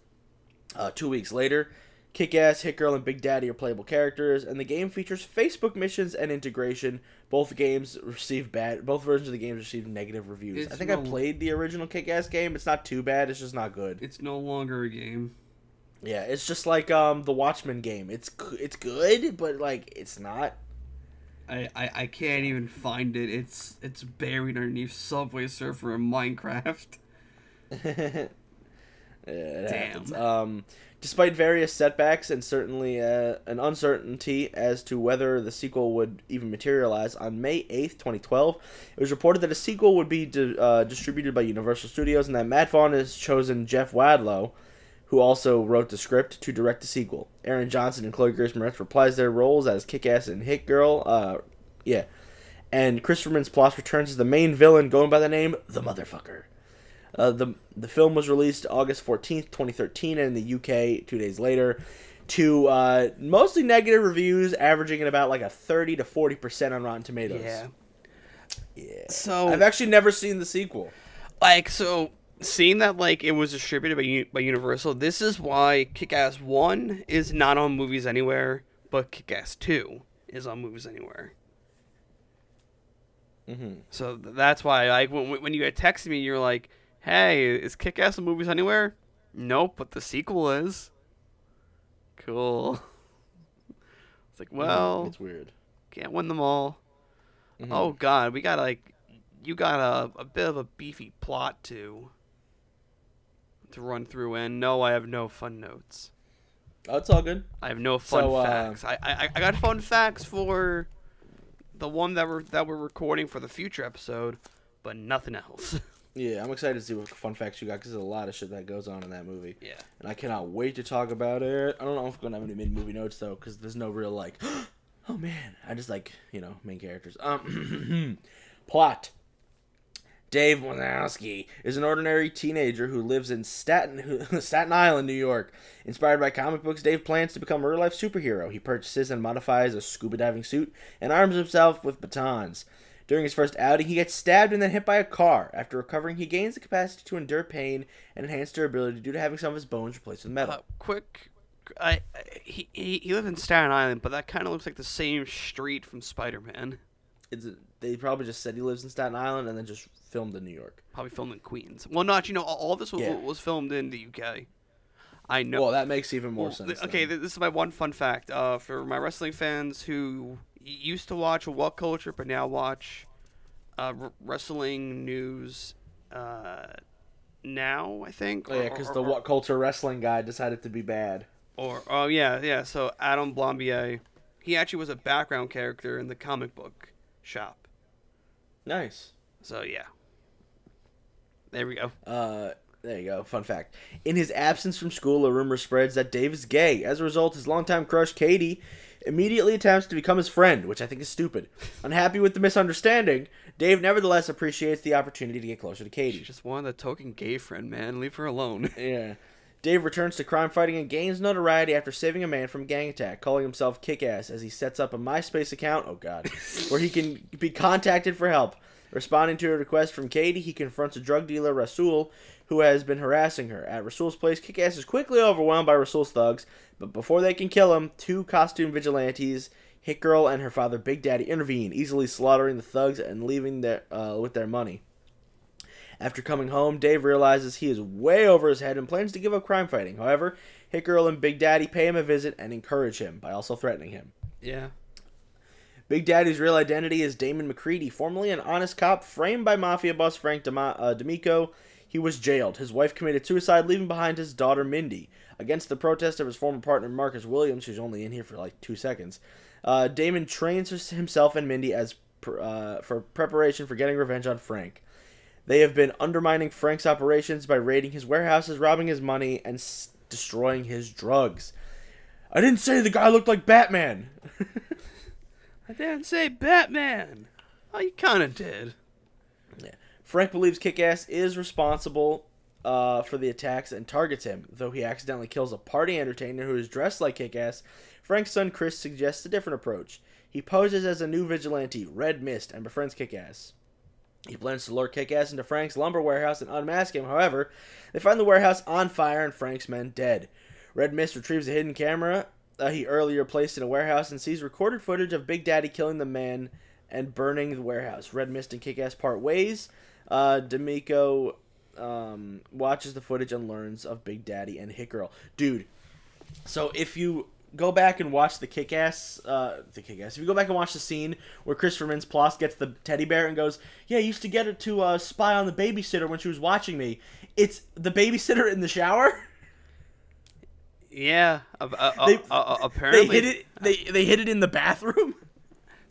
uh, two weeks later. Kick Ass, Hit Girl, and Big Daddy are playable characters, and the game features Facebook missions and integration. Both games received bad. Both versions of the games received negative reviews. It's I think I played the original Kick Ass game. It's not too bad. It's just not good. it's no longer a game Yeah, it's just like um the Watchmen game. It's it's good, but like it's not. I, I, I can't even find it. It's it's buried underneath Subway Surfer in Minecraft. it Damn. happens. Um, despite various setbacks and certainly uh, an uncertainty as to whether the sequel would even materialize, on May 8th, 2012, it was reported that a sequel would be di- uh, distributed by Universal Studios and that Matt Vaughn has chosen Jeff Wadlow, who also wrote the script, to direct the sequel. Aaron Johnson and Chloe Grace Moretz reprised their roles as Kick-Ass and Hit Girl. Uh, yeah. And Christopher Mintz-Plasse returns as the main villain, going by the name The Motherfucker. Uh, the the film was released August fourteenth, twenty thirteen, and in the UK two days later, to uh, mostly negative reviews, averaging at about like a thirty to forty percent on Rotten Tomatoes. yeah. So I've actually never seen the sequel. like so seeing that like it was distributed by U- by Universal, this is why Kick-Ass 1 is not on Movies Anywhere, but Kick-Ass 2 is on Movies Anywhere. Mm-hmm. So th- that's why like when when you had texted me, you're like, "Hey, is Kick-Ass on Movies Anywhere?" Nope, but the sequel is. Cool. It's like, well, it's weird. can't win them all. Mhm. Oh God, we got like, you got a, a bit of a beefy plot to to run through, and no, I have no fun notes. oh, it's all good. I have no fun So, uh, facts. I, I I got fun facts for the one that we're that we're recording for the future episode, but nothing else. Yeah, I'm excited to see what fun facts you got because there's a lot of shit that goes on in that movie, Yeah. and I cannot wait to talk about it. I don't know if we're gonna have any mid movie notes though, because there's no real like, oh man, I just like you know main characters. Um, plot. Dave Wazowski is an ordinary teenager who lives in Staten Staten Island, New York. Inspired by comic books, Dave plans to become a real life superhero. He purchases and modifies a scuba diving suit and arms himself with batons. During his first outing, he gets stabbed and then hit by a car. After recovering, he gains the capacity to endure pain and enhanced durability due to having some of his bones replaced with metal. Uh, quick, I, I he, he he lived in Staten Island, but that kind of looks like the same street from Spider Man. It's, they probably just said he lives in Staten Island and then just filmed in New York. Probably filmed in Queens. Well, not you know all, this was, Yeah. was filmed in the UK. I know. Well, that makes even more Well, sense. th- okay, then. this is my one fun fact. Uh, for my wrestling fans who used to watch What Culture but now watch uh, r- wrestling news uh, now, I think. Oh, yeah, because the or- what culture wrestling guy decided to be bad. Or oh yeah, yeah. So Adam Blampied, he actually was a background character in the comic book shop. Nice. So yeah. There we go. Uh, there you go. Fun fact. In his absence from school, a rumor spreads that Dave is gay. As a result, his longtime crush, Katie, immediately attempts to become his friend, which I think is stupid. Unhappy with the misunderstanding, Dave nevertheless appreciates the opportunity to get closer to She Katie. just wanted a token gay friend, man. Leave her alone. Yeah. Dave returns to crime fighting and gains notoriety after saving a man from gang attack, calling himself Kick Ass as he sets up a MySpace account, oh god, where he can be contacted for help. Responding to a request from Katie, he confronts a drug dealer, Rasul, who has been harassing her. At Rasul's place, Kick Ass is quickly overwhelmed by Rasul's thugs, but before they can kill him, two costume vigilantes, Hit Girl and her father Big Daddy, intervene, easily slaughtering the thugs and leaving their, uh, with their money. After coming home, Dave realizes he is way over his head and plans to give up crime fighting. However, Hit Girl and Big Daddy pay him a visit and encourage him by also threatening him. yeah. Big Daddy's real identity is Damon McCready, formerly an honest cop framed by mafia boss Frank uh, D'Amico. He was jailed. His wife committed suicide, leaving behind his daughter Mindy. Against the protest of his former partner Marcus Williams, who's only in here for like two seconds, uh, Damon trains himself and Mindy as pr- uh, for preparation for getting revenge on Frank. They have been undermining Frank's operations by raiding his warehouses, robbing his money, and s- destroying his drugs. I didn't say the guy looked like Batman. I didn't say Batman. Oh, you kind of did. Frank believes Kick-Ass is responsible uh, for the attacks and targets him, though he accidentally kills a party entertainer who is dressed like Kick-Ass. Frank's son Chris suggests a different approach. He poses as a new vigilante, Red Mist, and befriends Kick-Ass. He plans to lure Kick-Ass into Frank's lumber warehouse and unmask him. However, they find the warehouse on fire and Frank's men dead. Red Mist retrieves a hidden camera uh, he earlier placed in a warehouse and sees recorded footage of Big Daddy killing the man and burning the warehouse. Red Mist and Kick-Ass part ways. Uh, D'Amico um, watches the footage and learns of Big Daddy and Hit Girl. Dude, so if you go back and watch the Kick-Ass, uh, the Kick-Ass, if you go back and watch the scene where Christopher Mintz-Plasse gets the teddy bear and goes, "Yeah, I used to get her to uh, spy on the babysitter when she was watching me." It's the babysitter in the shower. Yeah. Uh, uh, uh, They- uh, uh, apparently. They hid it. They they hid it in the bathroom.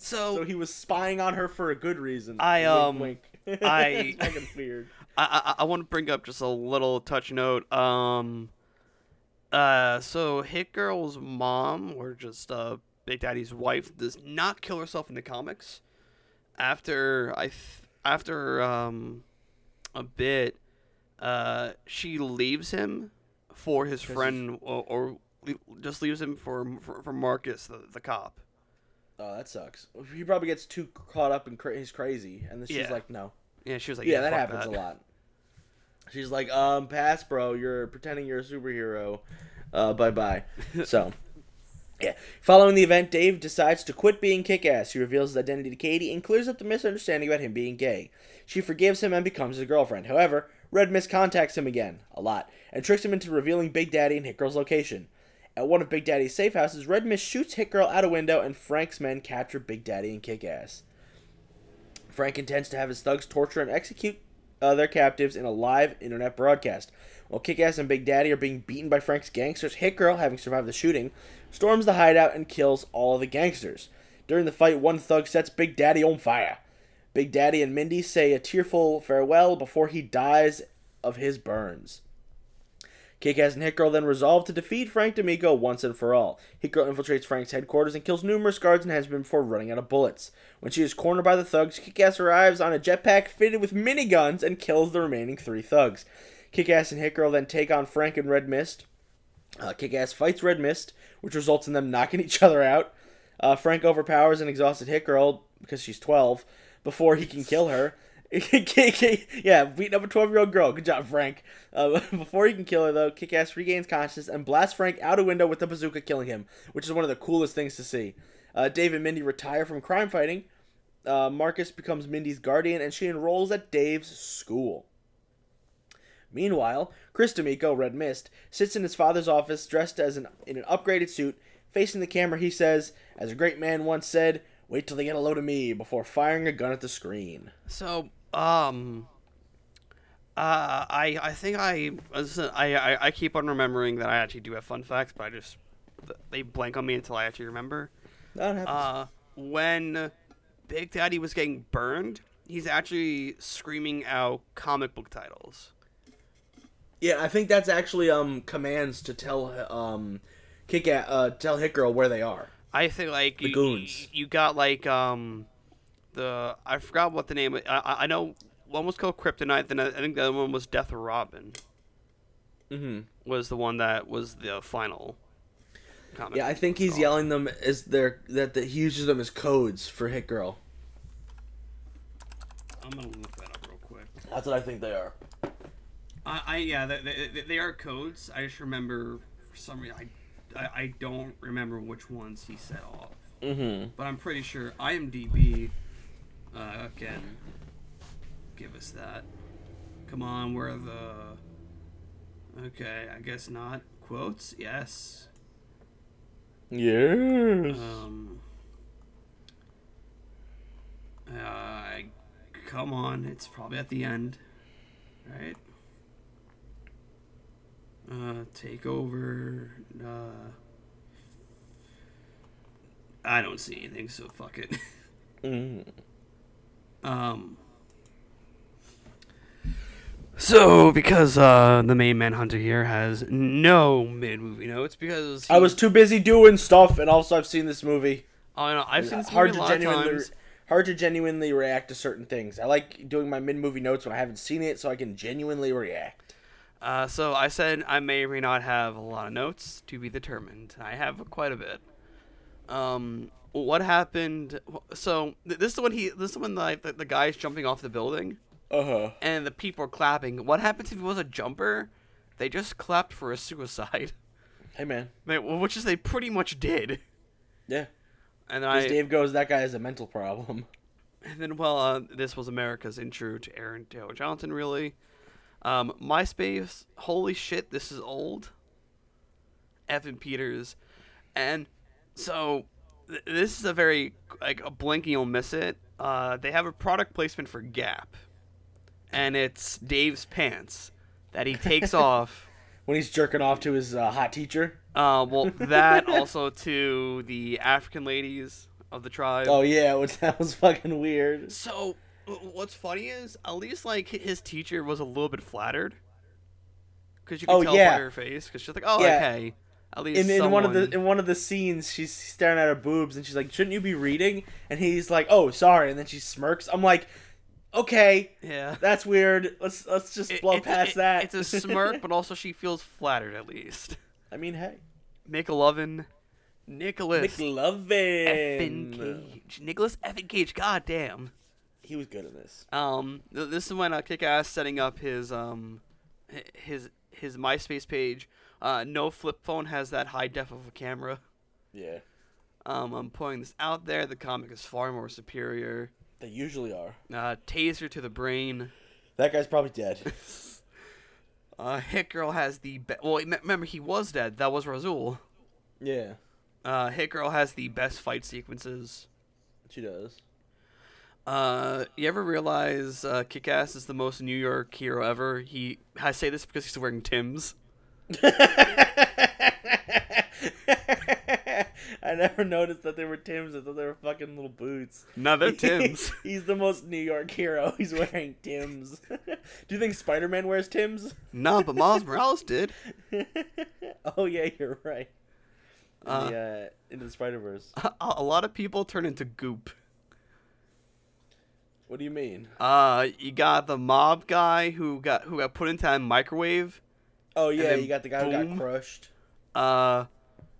So, So he was spying on her for a good reason. I, um, wink, wink. I- fucking weird. I, I, I want to bring up just a little touch note. Um, uh, so Hit Girl's mom, or just uh, Big Daddy's wife, does not kill herself in the comics. After I, th- after um, a bit, uh, she leaves him for his friend, or, or just leaves him for for, for Marcus, the, the cop. Oh, that sucks. He probably gets too caught up in cra- he's crazy, and then she's Yeah. like, "No." Yeah, she was like, yeah, yeah, that fuck happens that. a lot. She's like, "Um, pass, bro. You're pretending you're a superhero. Uh, bye bye." so, yeah. Following the event, Dave decides to quit being kick-ass. He reveals his identity to Katie and clears up the misunderstanding about him being gay. She forgives him and becomes his girlfriend. However, Red Mist contacts him again, a lot, and tricks him into revealing Big Daddy and Hit Girl's location. At one of Big Daddy's safe houses, Red Mist shoots Hit Girl out a window, and Frank's men capture Big Daddy and Kick Ass. Frank intends to have his thugs torture and execute uh, their captives in a live internet broadcast. While Kick Ass and Big Daddy are being beaten by Frank's gangsters, Hit Girl, having survived the shooting, storms the hideout and kills all of the gangsters. During the fight, one thug sets Big Daddy on fire. Big Daddy and Mindy say a tearful farewell before he dies of his burns. Kick-Ass and Hit-Girl then resolve to defeat Frank D'Amico once and for all. Hit-Girl infiltrates Frank's headquarters and kills numerous guards and henchmen before running out of bullets. When she is cornered by the thugs, Kick-Ass arrives on a jetpack fitted with miniguns and kills the remaining three thugs. Kick-Ass and Hit-Girl then take on Frank and Red Mist. Uh, Kick-Ass fights Red Mist, which results in them knocking each other out. Uh, Frank overpowers an exhausted Hit-Girl, because she's 12, before he can kill her. yeah, beating up a 12 year old girl. Good job, Frank. Uh, before he can kill her, though, Kick Ass regains consciousness and blasts Frank out a window with the bazooka, killing him, which is one of the coolest things to see. Uh, Dave and Mindy retire from crime fighting. Uh, Marcus becomes Mindy's guardian, and she enrolls at Dave's school. Meanwhile, Chris D'Amico, Red Mist, sits in his father's office dressed as an in an upgraded suit. Facing the camera, he says, "As a great man once said, wait till they get a load of me before firing a gun at the screen." So, um, uh, I I think I I I keep on remembering that I actually do have fun facts, but I just they blank on me until I actually remember. That happens. Uh, when Big Daddy was getting burned, he's actually screaming out comic book titles. yeah, I think that's actually um commands to tell um kick at uh tell Hit Girl where they are. I think like The you, goons. You, you got like um the I forgot what the name. I I I know one was called Kryptonite. Then I, I think the other one was Death Robin. Mm-hmm. Was the one that was the final. Comic Yeah, I think he's song. yelling them as their that the, he uses them as codes for Hit Girl. I'm gonna look that up real quick. That's what I think they are. I, I yeah, they, they, they are codes. I just remember for some reason I, I, I don't remember which ones he set off, Mm-hmm. but I'm pretty sure IMDb uh, can give us that. Come on, where the? Okay, I guess not quotes. Yes. Yes. Um. Uh, come on, it's probably at the end, right? Uh, take over. Uh, I don't see anything, so fuck it. mm. um. So, because uh, the main manhunter here has no mid movie notes, because I was too busy doing stuff, and also I've seen this movie. Oh, no, I've seen this hard movie to a lot of genuinely times. hard to genuinely react to certain things. I like doing my mid movie notes when I haven't seen it, so I can genuinely react. Uh, so I said I may or may not have a lot of notes to be determined. I have quite a bit. Um, what happened? So th- this is when he, this is when like the, the guy's jumping off the building Uh huh. and the people are clapping. What happens if he was a jumper? They just clapped for a suicide, Hey man. They- which is they pretty much did. Yeah. And I, Dave goes, that guy has a mental problem. and then well, uh, this was America's intro to Aaron Taylor Johnson. Really, um, MySpace. Holy shit, this is old. Evan Peters, and so th- this is a very like a blinking you'll miss it. Uh, they have a product placement for Gap, and it's Dave's pants that he takes off. When he's jerking off to his uh, hot teacher. Uh, well, that also to the African ladies of the tribe. Oh yeah, which that was fucking weird. So, what's funny is at least like his teacher was a little bit flattered, because you can Oh, tell yeah. by her face, because she's like, "Oh, Yeah. okay." At least In, in one of the in one of the scenes, she's staring at her boobs, and she's like, "Shouldn't you be reading?" And he's like, "Oh, sorry." And then she smirks. I'm like, "Okay, yeah, that's weird. Let's let's just It- blow past it- that." It's a smirk, but also she feels flattered at least. I mean, hey, McLovin, Nicholas McLovin. Cage, Nicholas Effin Cage. God damn. He was good in this. Um, th- this is when uh, Kick-Ass setting up his um, his his MySpace page. Uh, no flip phone has that high def of a camera. Yeah, Um, I'm putting this out there. The comic is far more superior. they usually are. Uh, taser to the brain. That guy's probably dead. Uh, Hit Girl has the be- well. me- Remember, he was dead. That was Rasul. yeah, Uh, Hit Girl has the best fight sequences. she does. Uh, you ever realize uh, Kick-Ass is the most New York hero ever? He I say this because he's wearing Tim's. I never noticed that they were Tim's. I thought they were fucking little boots. No, they're Tim's. He's the most New York hero. He's wearing Tim's. Do you think Spider Man wears Tim's? no, but Miles Morales did. oh yeah, you're right. In Uh, the, uh, into the Spider Verse. A, a lot of people turn into goop. What do you mean? Uh, you got the mob guy who got who got put into that microwave. Oh yeah, you got the guy who got crushed. Uh,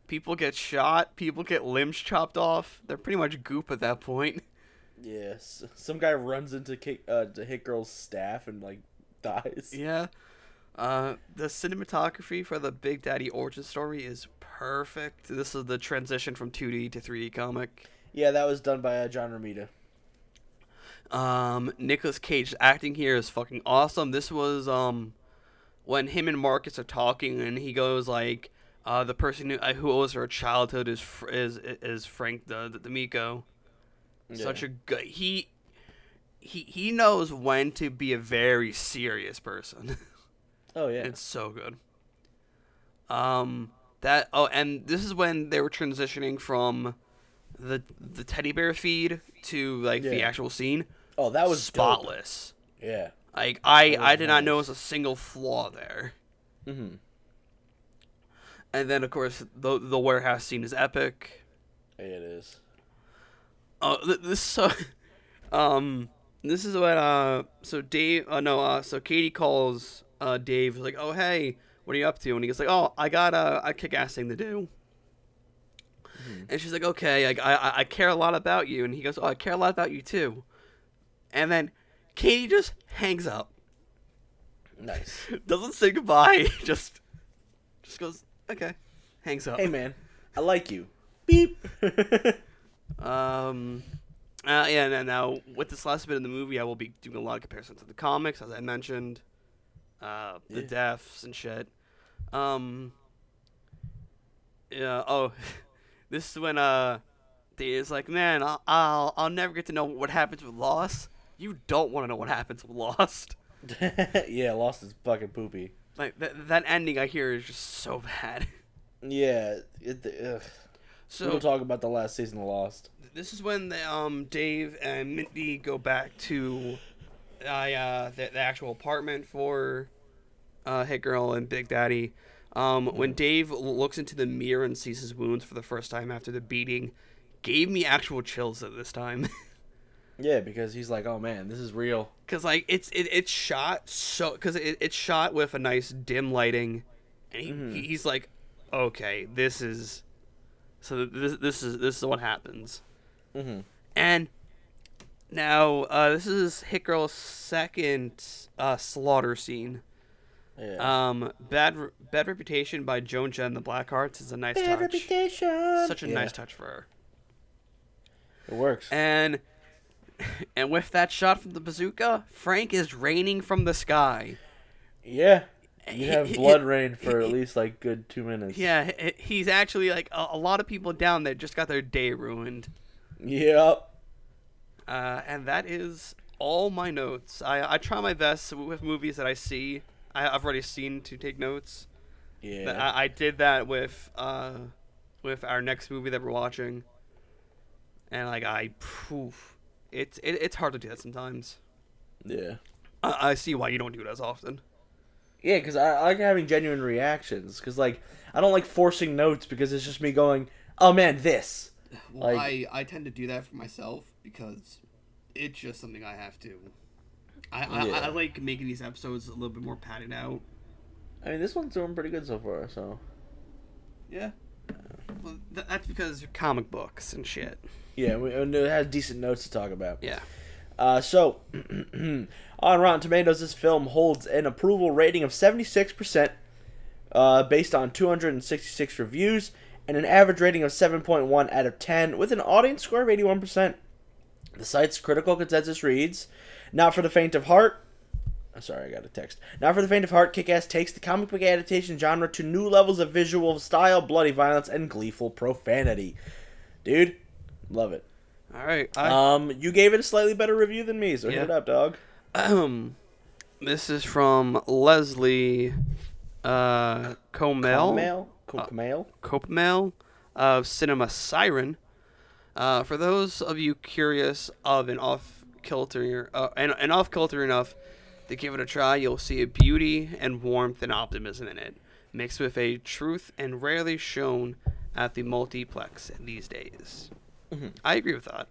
people get shot. People get limbs chopped off. They're pretty much goop at that point. Yes, some guy runs into Ki- uh, to Hit Girl's staff and like dies. Yeah. Uh, the cinematography for the Big Daddy origin story is perfect. This is the transition from 2D to 3D comic. Yeah, that was done by uh, John Romita. Um, Nicolas Cage acting here is fucking awesome. This was um, when him and Marcus are talking, and he goes like, "Uh, the person who, uh, who owes her childhood is is is Frank the the, D'Amico." Such a good he. He he knows when to be a very serious person. Oh yeah. It's so good. Um, that oh, and this is when they were transitioning from the the teddy bear feed to like the actual scene. Oh, that was dope. spotless. Yeah. Like I I did not notice a single flaw there. Mm-hmm. And then of course the the warehouse scene is epic. It is. Oh, th- this so, um, this is what uh, so Dave, uh, no, uh, so Katie calls uh Dave like, oh hey, what are you up to? And he goes like, oh, I got a, a kick-ass thing to do. And she's like, okay, I, I I care a lot about you. And he goes, oh, I care a lot about you too. And then Katie just hangs up, Nice. doesn't say goodbye, just just goes, okay, hangs up. hey man, I like you. Beep. Um, uh, yeah, and now with this last bit of the movie, I will be doing a lot of comparisons to the comics, as I mentioned, uh, the Yeah. deaths and shit. Um, yeah. Oh, this is when uh, Dave's like, man, I'll, I'll I'll never get to know what happens with Lost. You don't want to know what happens with Lost. yeah, Lost is fucking poopy. Like that that ending I hear is just so bad. Yeah. It, ugh. So we'll talk about the last season of Lost. This is when the, um Dave and Mindy go back to uh, uh the, the actual apartment for uh Hit Girl and Big Daddy. Um, when Dave looks into the mirror and sees his wounds for the first time after the beating, gave me actual chills at this time. Yeah, because he's like, oh man, this is real. Cause like it's it, it's shot so because it, it's shot with a nice dim lighting, and he, Mhm. he's like, okay, this is so this this is this is what happens. Mm-hmm. And now uh, this is Hit Girl's second uh, slaughter scene. Yeah. Um, bad Re- bad reputation by Joan Jett and the Blackhearts is a nice touch. reputation. Such a Yeah, nice touch for her. It works. And and with that shot from the bazooka, Frank is raining from the sky. yeah. You have blood rain for at least like good two minutes. Yeah, he's actually like a, a lot of people down there just got their day ruined. Yep. Uh, and that is all my notes. I, I try my best with movies that I see. I, I've already seen to take notes. Yeah. I, I did that with uh, with our next movie that we're watching, and like I, poof, it's it, it's hard to do that sometimes. yeah. I, I see why you don't do it as often. Yeah, because I, I like having genuine reactions. Because like I don't like forcing notes because it's just me going, "Oh man, this." Well, Like- I I tend to do that for myself because it's just something I have to. I, Yeah. I, I like making these episodes a little bit more padded out. I mean, this one's doing pretty good so far. So Yeah. That's because comic books and shit. yeah, we, and it has decent notes to talk about. Yeah. Uh, so, on Rotten Tomatoes, this film holds an approval rating of 76%, uh, based on 266 reviews, and an average rating of 7.1 out of 10, with an audience score of 81%. The site's critical consensus reads Not for the faint of heart. Sorry, I got a text. Not for the faint of heart, Kick Ass takes the comic book adaptation genre to new levels of visual style, bloody violence, and gleeful profanity. Dude, love it. All right. I, Um, you gave it a slightly better review than me, so Yeah. hit it up, dog. um, this is from Leslie uh, Comel. Mail, Coke mail. Copemail. of Cinema Siren. Uh, for those of you curious of an off kilter uh, and, and off kilter enough to give it a try, you'll see a beauty and warmth and optimism in it, mixed with a truth and rarely shown at the multiplex these days. Mhm. I agree with that.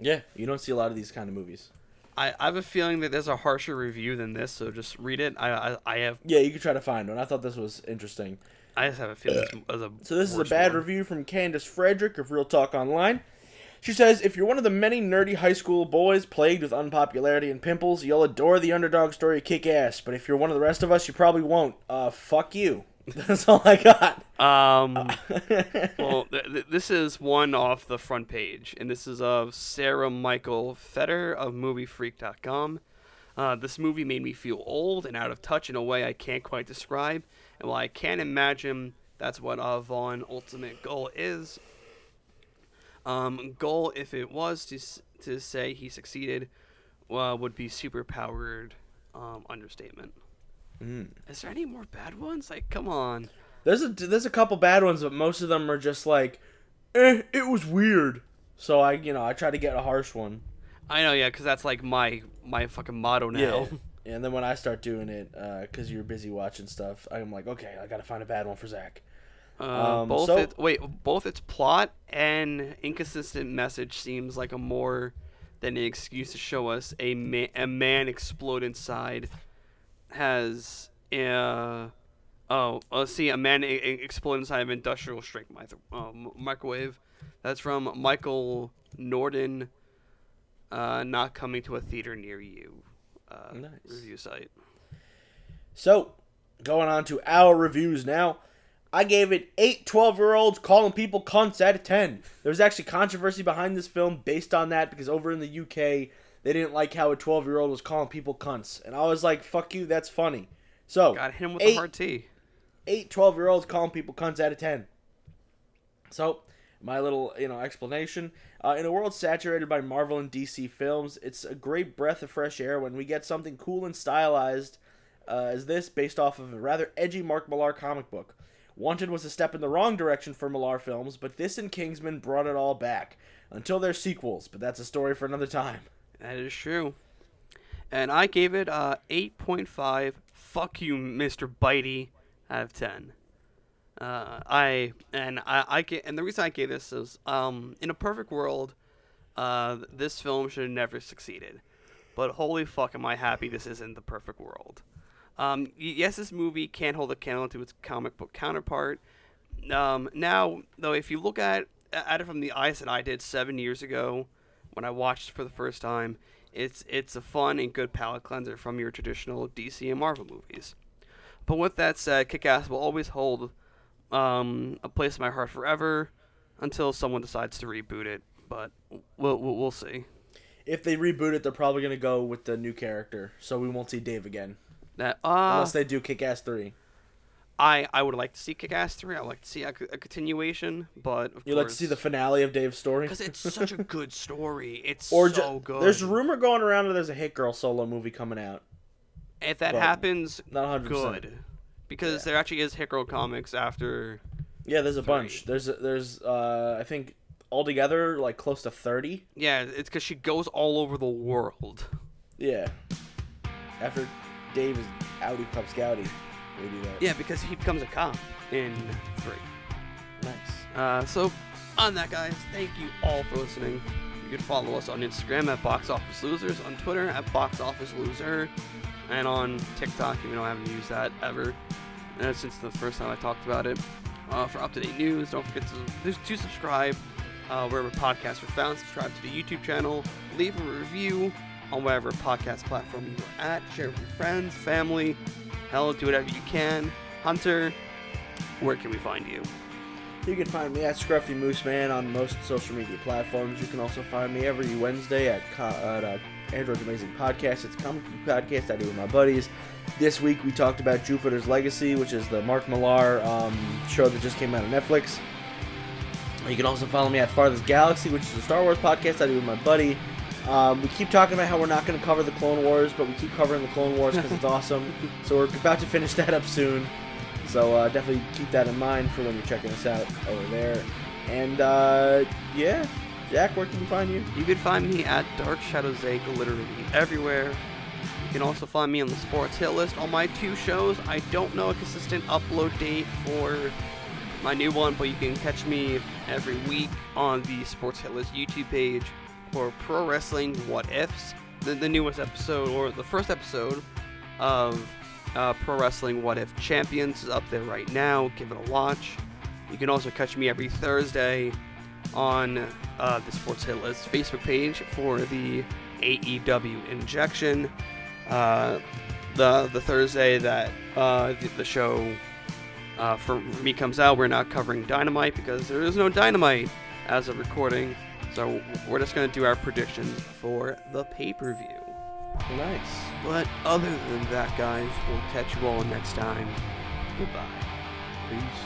Yeah, you don't see a lot of these kind of movies. I, I have a feeling that there's a harsher review than this, so just read it. I I, I have Yeah, you could try to find one. I thought this was interesting. I just have a feeling it's it's a So this is a bad one. review from Candace Frederick of Real Talk Online. She says, if you're one of the many nerdy high school boys plagued with unpopularity and pimples, you'll adore the underdog story kick ass. But if you're one of the rest of us, you probably won't. Uh, fuck you. That's all I got. Um, well, th- th- this is one off the front page, and this is of Sarah Michael Fetter of MovieFreak.com. Uh, this movie made me feel old and out of touch in a way I can't quite describe, and while I can't imagine that's what Vaughn ultimate goal is, um, goal if it was to to say he succeeded, uh, would be super powered um, understatement. Mm. Is there any more bad ones? Like, come on. There's a there's a couple bad ones, but most of them are just like, eh, it was weird. So I you know I try to get a harsh one. I know, yeah, because that's like my my fucking motto now. Yeah. And then when I start doing it, because you're busy watching stuff, I'm like, okay, I gotta find a bad one for Zach. Uh, Um, both so- it, wait, both its plot and inconsistent message seems like a more than an excuse to show us a man, a man explode inside has uh oh let's see a man explode inside of industrial strength uh, microwave. That's from Michael Norden. Uh, not coming to a theater near you. Uh, Nice. Review site. So, going on to our reviews now. I gave it 8 12 year olds calling people cunts out of 10. There was actually controversy behind this film based on that because over in the UK, they didn't like how a 12 year old was calling people cunts. And I was like, fuck you, that's funny. So, Got him with Eight- a hard T. 8 12 year olds calling people cunts out of 10. So, my little, you know, explanation. Uh, in a world saturated by Marvel and DC films, it's a great breath of fresh air when we get something cool and stylized uh, as this based off of a rather edgy Mark Millar comic book. Wanted was a step in the wrong direction for Millar films, but this and Kingsman brought it all back. Until their sequels, but that's a story for another time. That is true. And I gave it uh 8.5 fuck you Mr. Bitey out of 10. Uh, I and I, I get and the reason I gave this is um in a perfect world uh this film should have never succeeded. But holy fuck am I happy this isn't the perfect world. Um yes this movie can't hold a candle to its comic book counterpart. Um now though if you look at at it from the eyes that I did 7 years ago when I watched for the first time, it's it's a fun and good palate cleanser from your traditional DC and Marvel movies. But with that said, Kick-Ass will always hold um, a place in my heart forever until someone decides to reboot it. But we'll we'll, we'll see. If they reboot it, they're probably going to go with the new character, so we won't see Dave again. That uh, Unless they do Kick Ass 3. I I would like to see Kick-Ass three. I would like to see a, a continuation, but of You'd like to see the finale of Dave's story? because it's such a good story. It's or so ju- good. There's a rumor going around that there's a Hit Girl solo movie coming out. if that but happens, Not 100%. good. Because there actually is Hit Girl comics after Yeah, there's a Three. bunch. There's a, there's uh I think altogether like close to 30. Yeah, it's because she goes all over the world. Yeah. After Dave is outie pup scouty, we do that. Yeah, because he becomes a cop in three. Nice. Uh, so, on that, guys, thank you all for listening. You can follow us on Instagram at Box Office Losers, on Twitter at Box Office Loser, and on TikTok, even though I haven't used that ever uh, since the first time I talked about it. Uh, for up to date news, don't forget to, to subscribe uh, wherever podcasts are found. Subscribe to the YouTube channel, leave a review on whatever podcast platform you are at. Share with your friends, family. Hell, do whatever you can. Hunter, where can we find you? You can find me at Scruffy Moose Man on most social media platforms. You can also find me every Wednesday at, at uh, Android's Amazing Podcast. It's a comic podcast I do with my buddies. This week we talked about Jupiter's Legacy, which is the Mark Millar um, show that just came out on Netflix. You can also follow me at Farthest Galaxy, which is a Star Wars podcast I do with my buddy. Um, we keep talking about how we're not going to cover the Clone Wars, but we keep covering the Clone Wars because it's awesome. So we're about to finish that up soon. So uh, definitely keep that in mind for when you're checking us out over there. And uh, yeah, Jack, where can we find you? You can find me at Dark Shadows Egg literally everywhere. You can also find me on the Sports Hit List on my two shows. I don't know a consistent upload date for my new one, but you can catch me every week on the Sports Hit List YouTube page for Pro Wrestling What Ifs, the, the newest episode, or the first episode of uh, Pro Wrestling What If Champions is up there right now. Give it a watch. You can also catch me every Thursday on uh, the Sports Hit List Facebook page for the AEW injection. Uh, the the Thursday that uh, the, the show uh, for me comes out, we're not covering Dynamite because there is no Dynamite as of recording. So we're just gonna do our predictions for the pay per view. Nice. But other than that, guys, we'll catch you all next time. Goodbye. Peace.